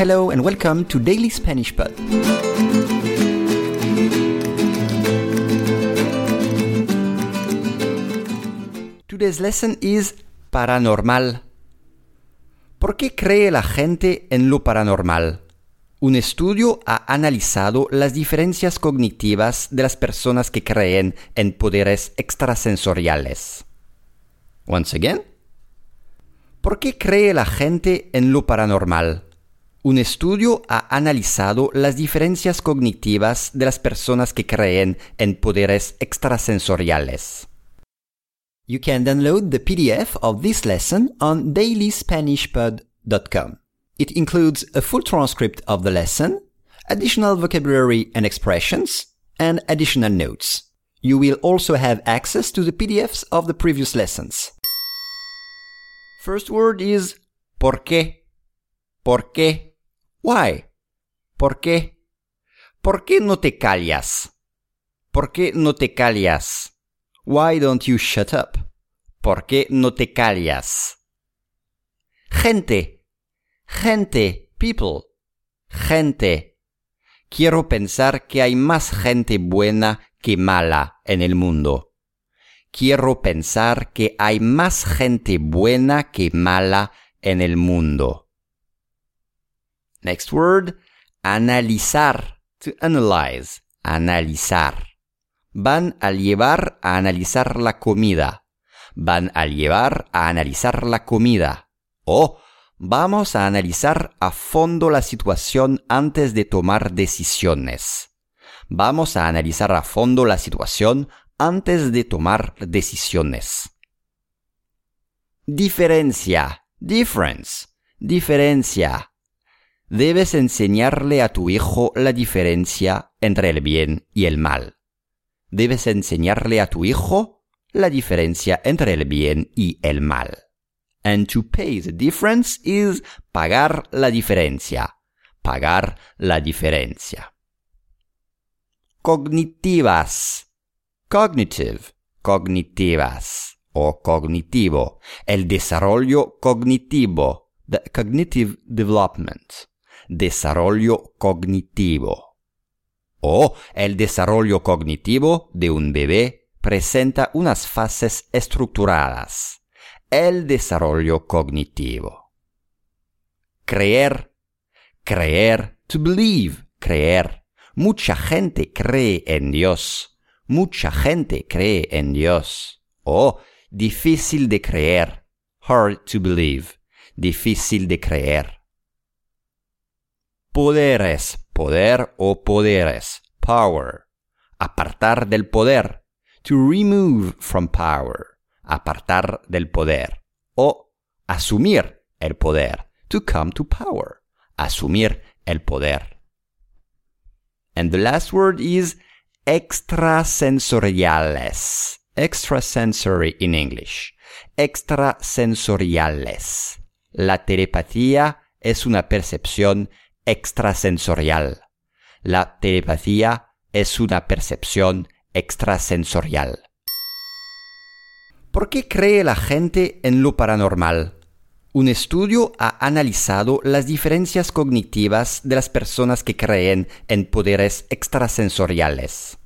Hello and welcome to Daily Spanish Pod. Today's lesson is paranormal. ¿Por qué cree la gente en lo paranormal? Un estudio ha analizado las diferencias cognitivas de las personas que creen en poderes extrasensoriales. Once again. ¿Por qué cree la gente en lo paranormal? Un estudio ha analizado las diferencias cognitivas de las personas que creen en poderes extrasensoriales. You can download the PDF of this lesson on dailyspanishpod.com. It includes a full transcript of the lesson, additional vocabulary and expressions, and additional notes. You will also have access to the PDFs of the previous lessons. First word is ¿por qué? ¿Por qué? Why? ¿Por qué? ¿Por qué no te callas? ¿Por qué no te callas? Why don't you shut up? ¿Por qué no te callas? Gente. Gente. People. Gente. Quiero pensar que hay más gente buena que mala en el mundo. Quiero pensar que hay más gente buena que mala en el mundo. Next word, analizar. To analyze. Analizar. Van a llevar a analizar la comida. Van a llevar a analizar la comida. O vamos a analizar a fondo la situación antes de tomar decisiones. Vamos a analizar a fondo la situación antes de tomar decisiones. Diferencia. Difference. Diferencia. Debes enseñarle a tu hijo la diferencia entre el bien y el mal. Debes enseñarle a tu hijo la diferencia entre el bien y el mal. And to pay the difference is pagar la diferencia. Pagar la diferencia. Cognitivas. Cognitive. Cognitivas. O cognitivo. El desarrollo cognitivo. The cognitive development desarrollo cognitivo. O el desarrollo cognitivo de un bebé presenta unas fases estructuradas. El desarrollo cognitivo. Creer, creer, to believe, creer. Mucha gente cree en Dios. Mucha gente cree en Dios. O difícil de creer, hard to believe, difícil de creer poderes, poder o poderes, power, apartar del poder, to remove from power, apartar del poder, o asumir el poder, to come to power, asumir el poder. And the last word is extrasensoriales. Extrasensory in English. Extrasensoriales. La telepatía es una percepción extrasensorial. La telepatía es una percepción extrasensorial. ¿Por qué cree la gente en lo paranormal? Un estudio ha analizado las diferencias cognitivas de las personas que creen en poderes extrasensoriales.